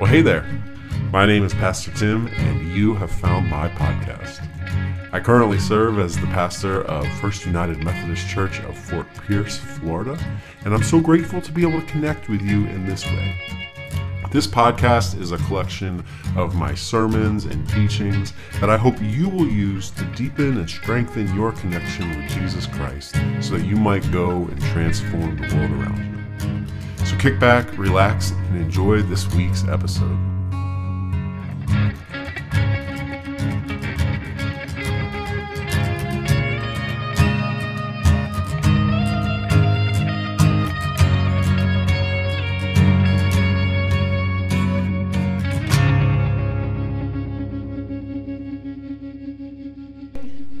Well, hey there. My name is Pastor Tim, and you have found my podcast. I currently serve as the pastor of First United Methodist Church of Fort Pierce, Florida, and I'm so grateful to be able to connect with you in this way. This podcast is a collection of my sermons and teachings that I hope you will use to deepen and strengthen your connection with Jesus Christ so that you might go and transform the world around you. Kick back, relax, and enjoy this week's episode.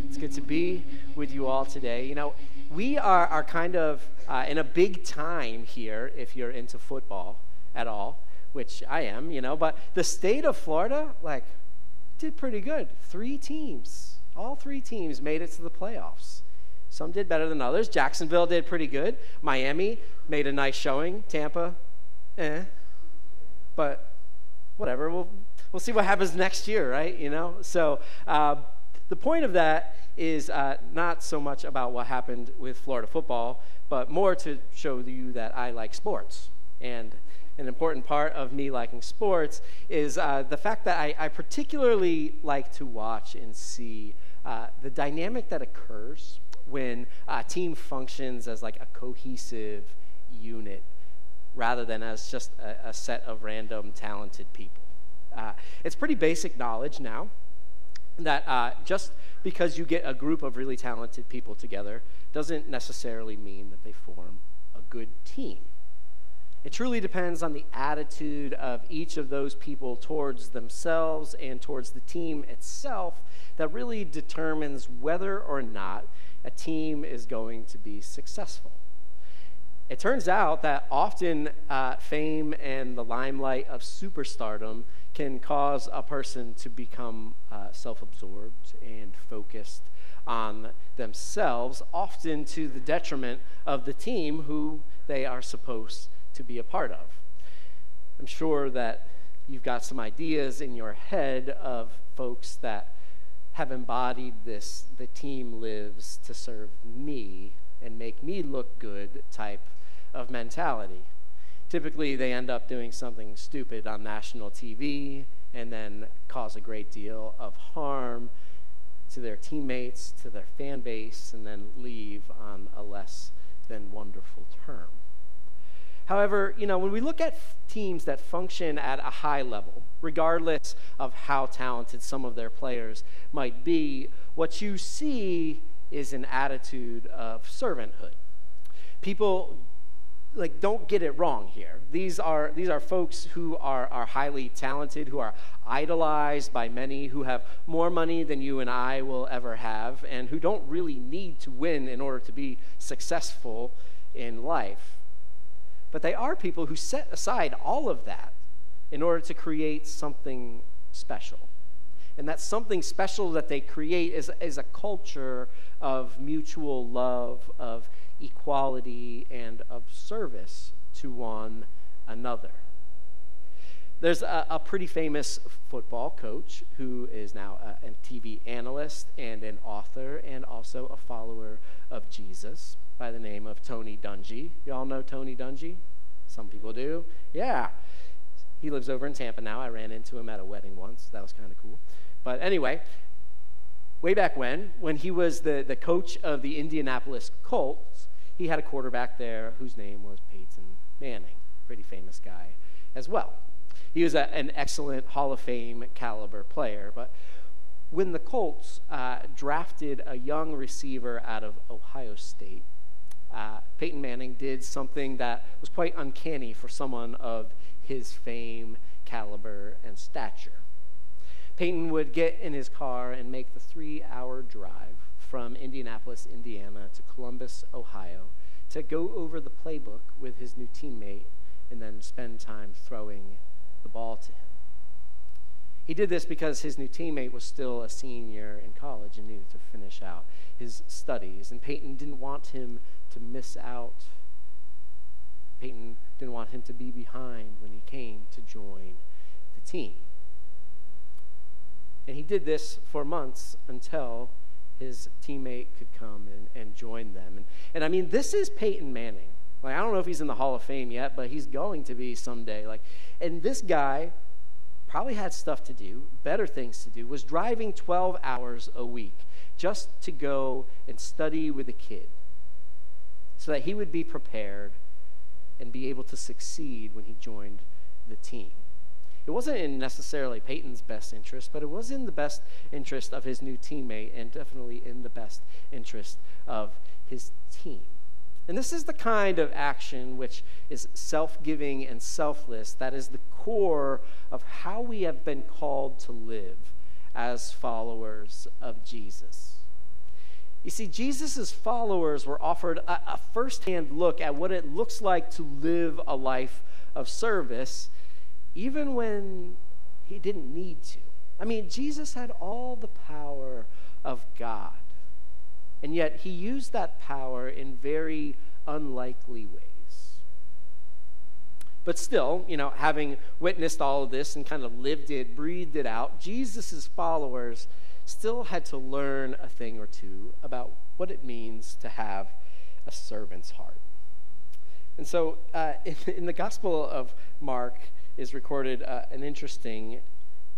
It's good to be with you all today. You know, we are, are kind of uh, in a big time here if you're into football at all, which I am, you know, but the state of Florida, like, did pretty good. Three teams, all three teams made it to the playoffs. Some did better than others. Jacksonville did pretty good. Miami made a nice showing. Tampa, eh. But whatever. We'll, we'll see what happens next year, right? You know? So, uh, the point of that is uh, not so much about what happened with Florida football, but more to show you that I like sports. And an important part of me liking sports is uh, the fact that I, I, particularly like to watch and see uh, the dynamic that occurs when a team functions as like a cohesive unit rather than as just a, a set of random talented people. Uh, it's pretty basic knowledge now that uh, just because you get a group of really talented people together doesn't necessarily mean that they form a good team. It truly depends on the attitude of each of those people towards themselves and towards the team itself that really determines whether or not a team is going to be successful. It turns out that often uh, fame and the limelight of superstardom can cause a person to become uh, self absorbed and focused on themselves, often to the detriment of the team who they are supposed to be a part of. I'm sure that you've got some ideas in your head of folks that have embodied this the team lives to serve me and make me look good type of mentality. Typically, they end up doing something stupid on national TV and then cause a great deal of harm to their teammates, to their fan base, and then leave on a less than wonderful term. However, you know, when we look at teams that function at a high level, regardless of how talented some of their players might be, what you see is an attitude of servanthood. People like don't get it wrong here. These are these are folks who are are highly talented, who are idolized by many, who have more money than you and I will ever have, and who don't really need to win in order to be successful in life. But they are people who set aside all of that in order to create something special. And that something special that they create is, is a culture of mutual love, of equality, and of service to one another. There's a, a pretty famous football coach who is now a, a TV analyst and an author and also a follower of Jesus by the name of Tony Dungy. Y'all know Tony Dungy? Some people do. Yeah. He lives over in Tampa now. I ran into him at a wedding once. That was kind of cool. But anyway, way back when, when he was the, the coach of the Indianapolis Colts, he had a quarterback there whose name was Peyton Manning, pretty famous guy as well. He was a, an excellent Hall of Fame caliber player, but when the Colts uh, drafted a young receiver out of Ohio State, uh, Peyton Manning did something that was quite uncanny for someone of his fame, caliber, and stature. Peyton would get in his car and make the three hour drive from Indianapolis, Indiana to Columbus, Ohio to go over the playbook with his new teammate and then spend time throwing the ball to him. He did this because his new teammate was still a senior in college and needed to finish out his studies. And Peyton didn't want him to miss out. Peyton didn't want him to be behind when he came to join the team. And he did this for months until his teammate could come and, and join them. And, and I mean, this is Peyton Manning. Like, I don't know if he's in the Hall of Fame yet, but he's going to be someday. Like, and this guy probably had stuff to do, better things to do, was driving 12 hours a week just to go and study with a kid so that he would be prepared and be able to succeed when he joined the team. It wasn't in necessarily Peyton's best interest, but it was in the best interest of his new teammate and definitely in the best interest of his team. And this is the kind of action which is self giving and selfless that is the core of how we have been called to live as followers of Jesus. You see, Jesus' followers were offered a, a first hand look at what it looks like to live a life of service, even when he didn't need to. I mean, Jesus had all the power of God. And yet he used that power in very unlikely ways. But still, you know, having witnessed all of this and kind of lived it, breathed it out, Jesus' followers still had to learn a thing or two about what it means to have a servant's heart. And so uh, in, in, the Gospel of Mark is recorded uh, an interesting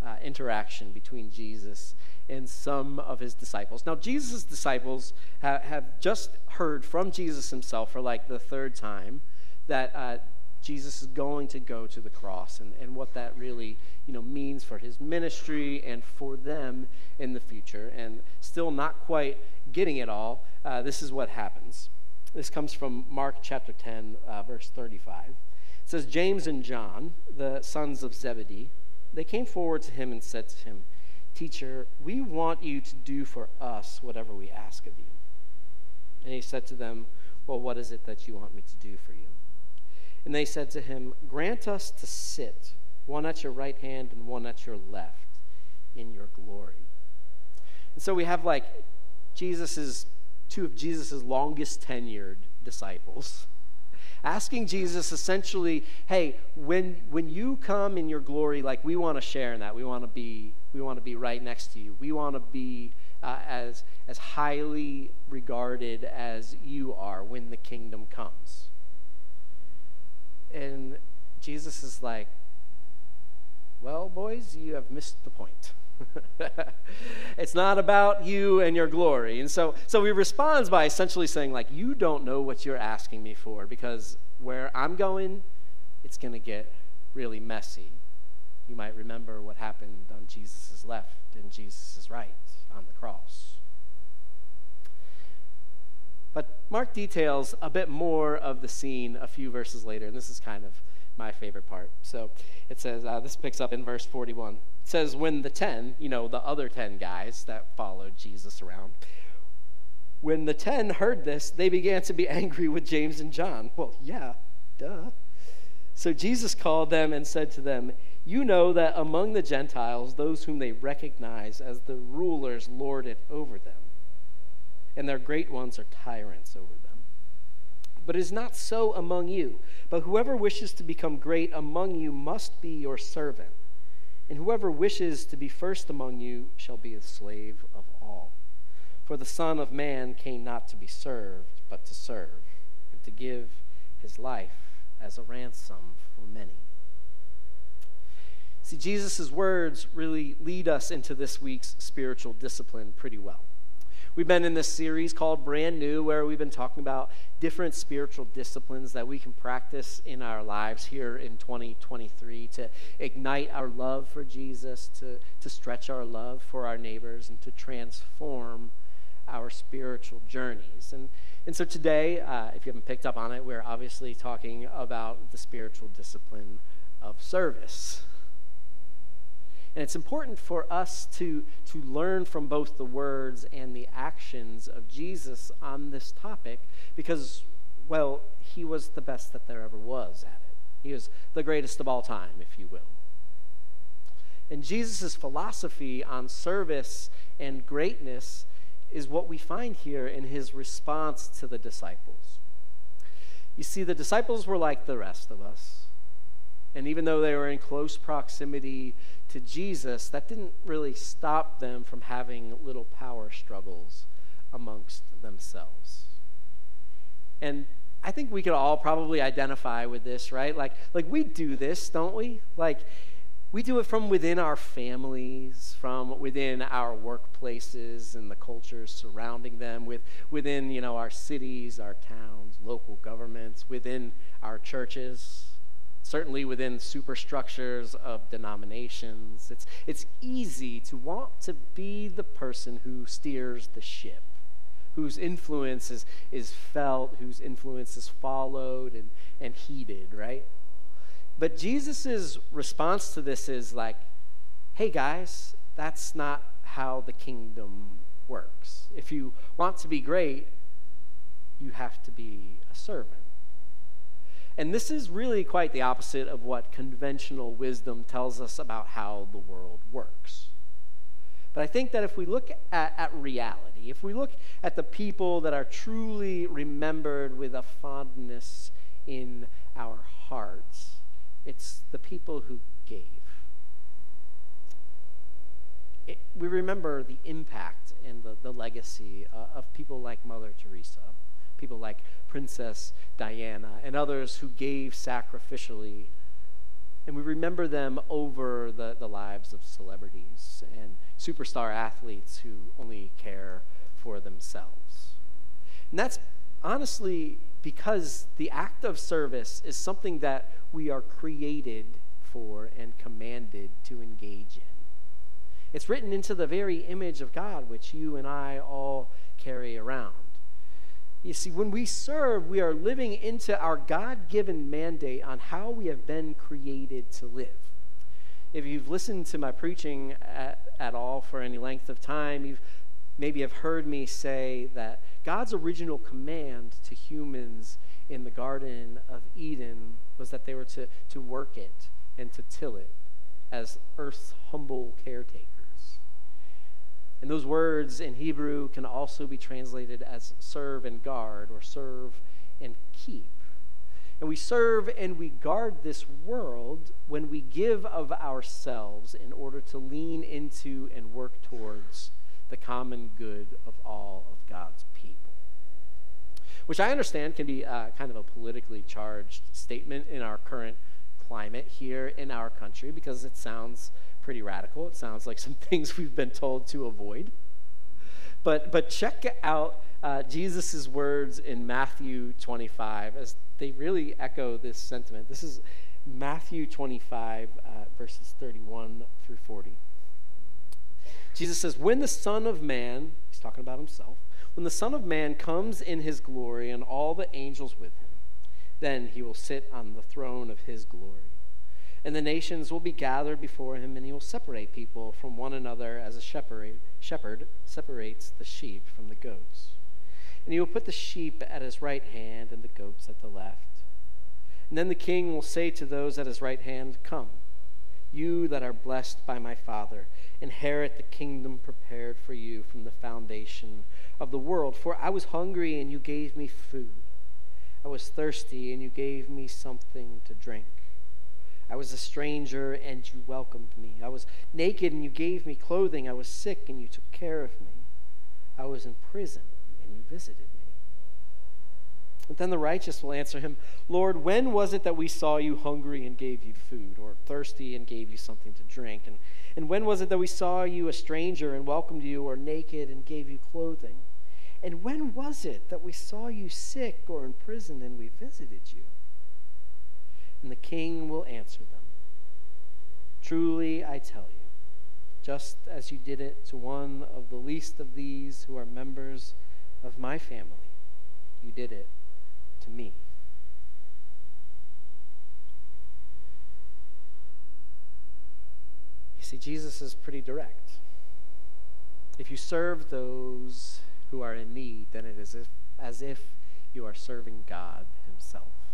uh, interaction between Jesus and some of his disciples. Now, Jesus' disciples ha- have just heard from Jesus himself for like the third time that uh, Jesus is going to go to the cross and, and what that really you know, means for his ministry and for them in the future. And still not quite getting it all, uh, this is what happens. This comes from Mark chapter 10, uh, verse 35. It says, James and John, the sons of Zebedee, they came forward to him and said to him, Teacher, we want you to do for us whatever we ask of you. And he said to them, Well, what is it that you want me to do for you? And they said to him, Grant us to sit, one at your right hand and one at your left, in your glory. And so we have like Jesus's two of Jesus's longest tenured disciples asking Jesus essentially, hey, when, when you come in your glory, like we want to share in that. We want to be, we want to be right next to you. We want to be uh, as, as highly regarded as you are when the kingdom comes. And Jesus is like, well, boys, you have missed the point. it's not about you and your glory. And so, so he responds by essentially saying, like, you don't know what you're asking me for because where I'm going, it's going to get really messy. You might remember what happened on Jesus' left and Jesus' right on the cross. But Mark details a bit more of the scene a few verses later, and this is kind of my favorite part. So it says, uh, this picks up in verse 41. It says, When the ten, you know, the other ten guys that followed Jesus around, when the ten heard this, they began to be angry with James and John. Well, yeah, duh. So Jesus called them and said to them, You know that among the Gentiles, those whom they recognize as the rulers lord it over them, and their great ones are tyrants over them but it is not so among you. But whoever wishes to become great among you must be your servant. And whoever wishes to be first among you shall be a slave of all. For the Son of Man came not to be served, but to serve, and to give his life as a ransom for many. See, Jesus' words really lead us into this week's spiritual discipline pretty well. We've been in this series called Brand New, where we've been talking about different spiritual disciplines that we can practice in our lives here in 2023 to ignite our love for Jesus, to, to stretch our love for our neighbors, and to transform our spiritual journeys. And, and so today, uh, if you haven't picked up on it, we're obviously talking about the spiritual discipline of service. And it's important for us to, to learn from both the words and the actions of Jesus on this topic because, well, he was the best that there ever was at it. He was the greatest of all time, if you will. And Jesus' philosophy on service and greatness is what we find here in his response to the disciples. You see, the disciples were like the rest of us And even though they were in close proximity to Jesus, that didn't really stop them from having little power struggles amongst themselves. And I think we could all probably identify with this, right? Like, like we do this, don't we? Like, we do it from within our families, from within our workplaces and the cultures surrounding them, with, within you know, our cities, our towns, local governments, within our churches, certainly within superstructures of denominations. It's, it's easy to want to be the person who steers the ship, whose influence is, is felt, whose influence is followed and, and heeded, right? But Jesus' response to this is like, hey guys, that's not how the kingdom works. If you want to be great, you have to be a servant. And this is really quite the opposite of what conventional wisdom tells us about how the world works. But I think that if we look at, at reality, if we look at the people that are truly remembered with a fondness in our hearts, it's the people who gave. It, we remember the impact and the, the legacy uh, of people like Mother Teresa, people like Princess Diana, and others who gave sacrificially. And we remember them over the, the lives of celebrities and superstar athletes who only care for themselves. And that's honestly because the act of service is something that we are created for and commanded to engage in. It's written into the very image of God, which you and I all carry around. You see, when we serve, we are living into our God given mandate on how we have been created to live. If you've listened to my preaching at, at all for any length of time, you've maybe have heard me say that God's original command to humans in the Garden of Eden was that they were to, to work it and to till it as earth's humble caretakers. And those words in Hebrew can also be translated as serve and guard or serve and keep. And we serve and we guard this world when we give of ourselves in order to lean into and work towards the common good of all of God's people. Which I understand can be uh, kind of a politically charged statement in our current climate here in our country because it sounds pretty radical. It sounds like some things we've been told to avoid. But, but check out uh, Jesus' words in Matthew 25 as they really echo this sentiment. This is Matthew 25, uh, verses 31 through 40. Jesus says, When the Son of Man, he's talking about himself, when the Son of Man comes in his glory and all the angels with him, then he will sit on the throne of his glory. And the nations will be gathered before him, and he will separate people from one another as a shepherd, separates the sheep from the goats. And he will put the sheep at his right hand and the goats at the left. And then the king will say to those at his right hand, Come, you that are blessed by my Father inherit the kingdom prepared for you from the foundation of the world. For I was hungry, and you gave me food. I was thirsty, and you gave me something to drink. I was a stranger, and you welcomed me. I was naked, and you gave me clothing. I was sick, and you took care of me. I was in prison, and you visited me. But then the righteous will answer him, Lord, when was it that we saw you hungry and gave you food, or thirsty and gave you something to drink? And and when was it that we saw you a stranger and welcomed you, or naked and gave you clothing? And when was it that we saw you sick or in prison and we visited you? The king will answer them Truly I tell you, just as you did it to one of the least of these who are members of my family, you did it to me. You see, Jesus is pretty direct. If you serve those who are in need, then it is if, as if you are serving God Himself.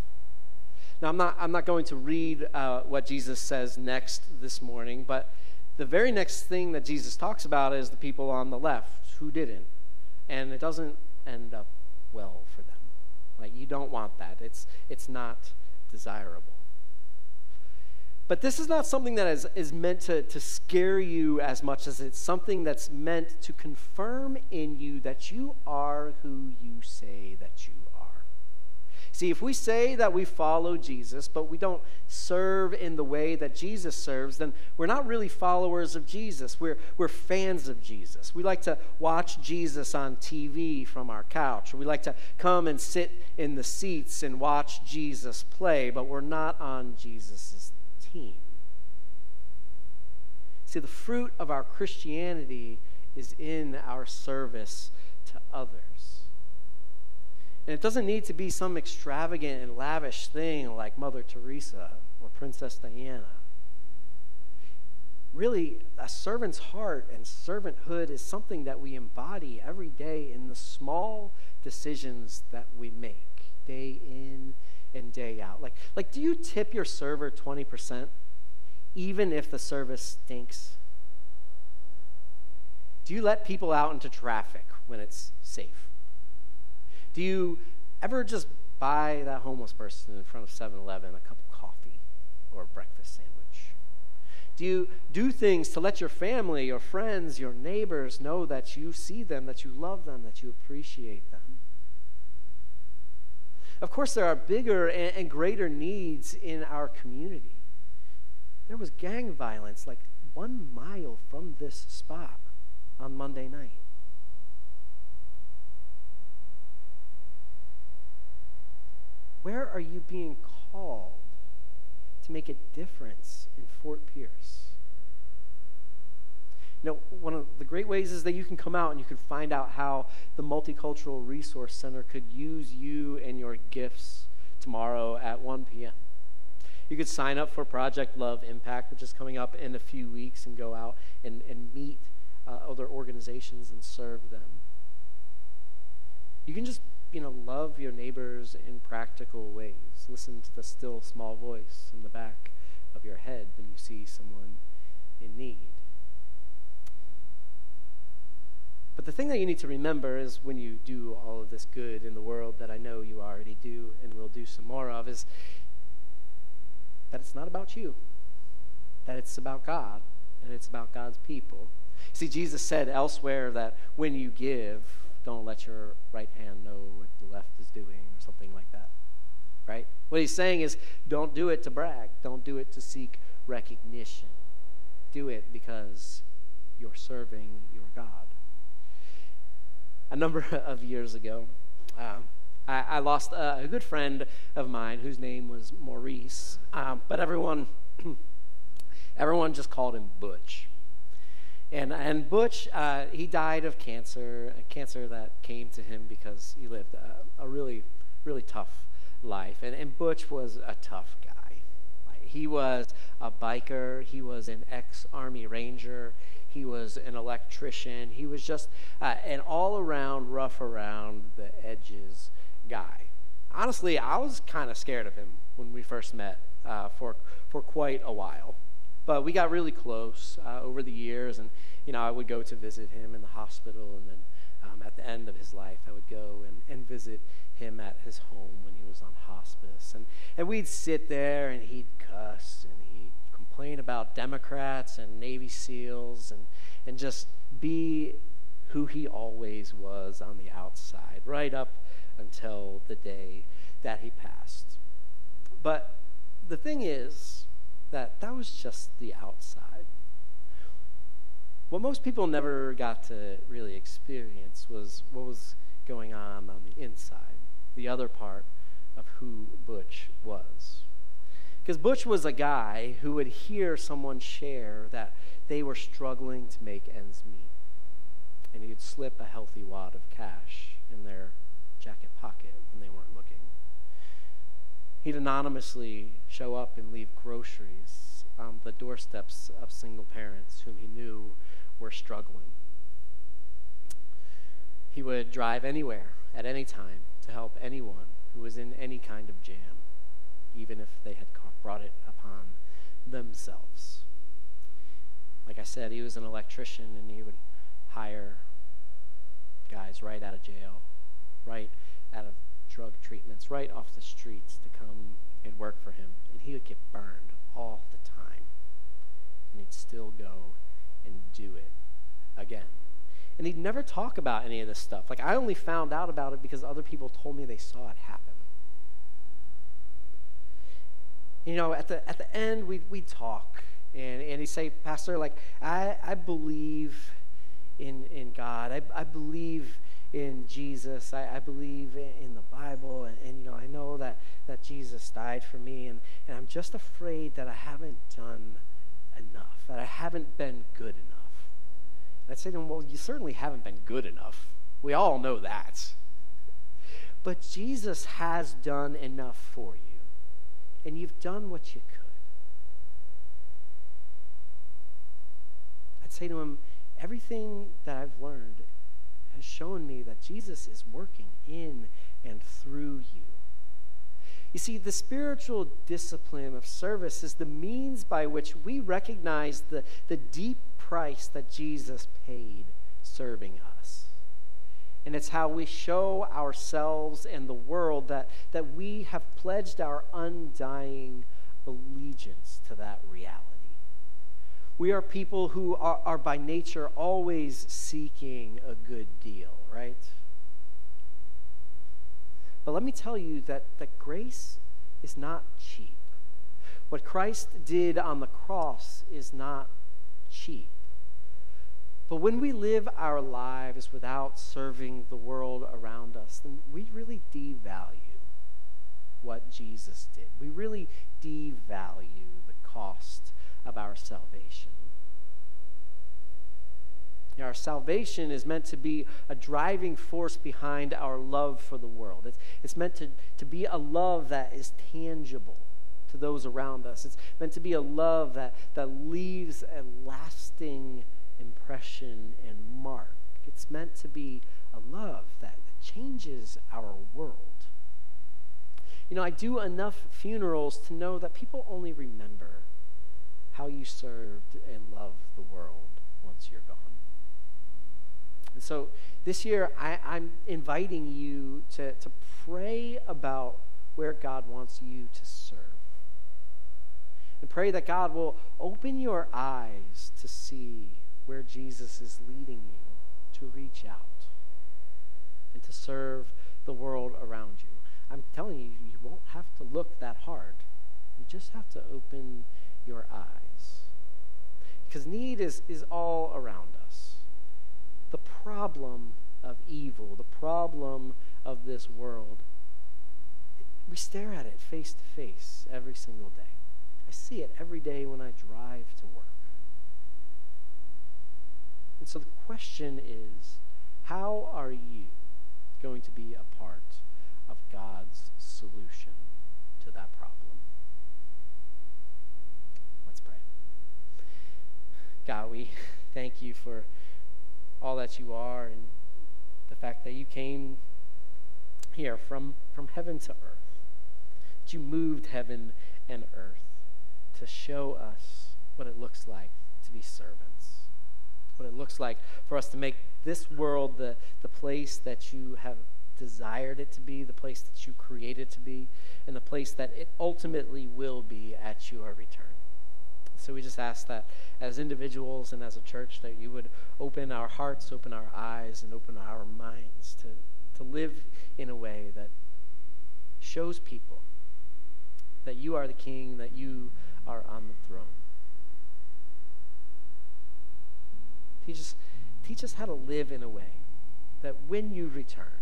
Now, I'm not, I'm not going to read uh, what Jesus says next this morning, but the very next thing that Jesus talks about is the people on the left who didn't. And it doesn't end up well for them. Like, you don't want that, it's, it's not desirable. But this is not something that is, is meant to, to scare you as much as it's something that's meant to confirm in you that you are who you say that you are. See, if we say that we follow Jesus, but we don't serve in the way that Jesus serves, then we're not really followers of Jesus. We're, we're fans of Jesus. We like to watch Jesus on TV from our couch, we like to come and sit in the seats and watch Jesus play, but we're not on Jesus' team. See, the fruit of our Christianity is in our service to others. And it doesn't need to be some extravagant and lavish thing like Mother Teresa or Princess Diana. Really, a servant's heart and servanthood is something that we embody every day in the small decisions that we make, day in and day out. Like, like do you tip your server 20%, even if the service stinks? Do you let people out into traffic when it's safe? Do you ever just buy that homeless person in front of 7 Eleven a cup of coffee or a breakfast sandwich? Do you do things to let your family, your friends, your neighbors know that you see them, that you love them, that you appreciate them? Of course, there are bigger and, and greater needs in our community. There was gang violence like one mile from this spot on Monday night. Where are you being called to make a difference in Fort Pierce? You know, one of the great ways is that you can come out and you can find out how the Multicultural Resource Center could use you and your gifts tomorrow at 1 p.m. You could sign up for Project Love Impact, which is coming up in a few weeks, and go out and, and meet uh, other organizations and serve them. You can just, you know, love your neighbors in practical ways. Listen to the still small voice in the back of your head when you see someone in need. But the thing that you need to remember is when you do all of this good in the world that I know you already do and will do some more of, is that it's not about you, that it's about God, and it's about God's people. See, Jesus said elsewhere that when you give, don't let your right hand know what the left is doing, or something like that. Right? What he's saying is don't do it to brag, don't do it to seek recognition. Do it because you're serving your God a number of years ago. Uh, I, I, lost a, a, good friend of mine whose name was Maurice, um, but everyone, everyone just called him Butch. And, and Butch, uh, he died of cancer, a cancer that came to him because he lived a, a really, really tough life. And, and Butch was a tough guy. He was a biker, he was an ex Army Ranger, he was an electrician. He was just uh, an all around, rough around the edges guy. Honestly, I was kind of scared of him when we first met uh, for, for quite a while. But we got really close uh, over the years, and you know, I would go to visit him in the hospital, and then um, at the end of his life, I would go and, and visit him at his home when he was on hospice. And, and we'd sit there, and he'd cuss, and he'd complain about Democrats and Navy SEALs and, and just be who he always was on the outside, right up until the day that he passed. But the thing is that that was just the outside. What most people never got to really experience was what was going on on the inside, the other part of who Butch was. Because Butch was a guy who would hear someone share that they were struggling to make ends meet. And he'd slip a healthy wad of cash in their jacket pocket when they weren't looking. He'd anonymously show up and leave groceries on the doorsteps of single parents whom he knew were struggling. He would drive anywhere at any time to help anyone who was in any kind of jam, even if they had brought it upon themselves. Like I said, he was an electrician and he would hire guys right out of jail, right out of drug treatments, right off the streets to come and work for him. And he would get burned all the time. And he'd still go and do it again. And he'd never talk about any of this stuff. Like, I only found out about it because other people told me they saw it happen. You know, at the, at the end, we'd, we'd talk. And, and he'd say, Pastor, like, I, I believe in, in God. I, I believe in Jesus. I, I believe in, the Bible. And, and, you know, I know that, that Jesus died for me. And, and I'm just afraid that I haven't done enough, that I haven't been good enough. I'd say to him, Well, you certainly haven't been good enough. We all know that. But Jesus has done enough for you, and you've done what you could. I'd say to him, Everything that I've learned has shown me that Jesus is working in and through you. You see, the spiritual discipline of service is the means by which we recognize the, the deep price that Jesus paid serving us. And it's how we show ourselves and the world that, that we have pledged our undying allegiance to that reality. We are people who are, are by nature always seeking a good deal, right? But let me tell you that, that grace is not cheap. What Christ did on the cross is not cheap. But when we live our lives without serving the world around us, then we really devalue what Jesus did. We really devalue the cost of our salvation. Our salvation is meant to be a driving force behind our love for the world. It's, it's meant to, to be a love that is tangible to those around us. It's meant to be a love that, that leaves a lasting impression and mark. It's meant to be a love that changes our world. You know, I do enough funerals to know that people only remember how you served and loved the world once you're gone. And so this year, I, am inviting you to, to pray about where God wants you to serve. And pray that God will open your eyes to see where Jesus is leading you to reach out and to serve the world around you. I'm telling you, you won't have to look that hard. You just have to open your eyes. Because need is, is all around us. The problem of evil, the problem of this world, we stare at it face to face every single day. I see it every day when I drive to work. And so the question is how are you going to be a part of God's solution to that problem? Let's pray. God, we thank you for all that you are and the fact that you came here from, from heaven to earth, that you moved heaven and earth to show us what it looks like to be servants what it looks like for us to make this world the, the place that you have desired it to be, the place that you created it to be, and the place that it ultimately will be at your return. So we just ask that as individuals and as a church that you would open our hearts, open our eyes, and open our minds to, to live in a way that shows people that you are the king, that you are on the throne. Teach us, teach us how to live in a way that when you return,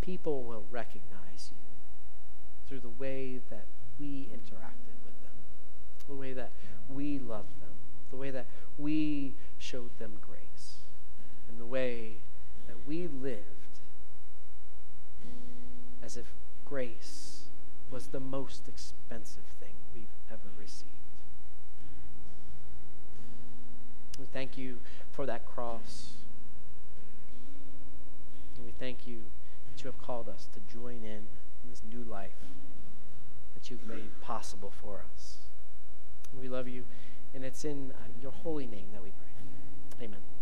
people will recognize you through the way that we interacted with them, the way that we loved them, the way that we showed them grace, and the way that we lived as if grace was the most expensive thing we've ever received. We thank you for that cross. And we thank you that you have called us to join in in this new life that you've made possible for us. We love you, and it's in uh, your holy name that we pray. Amen.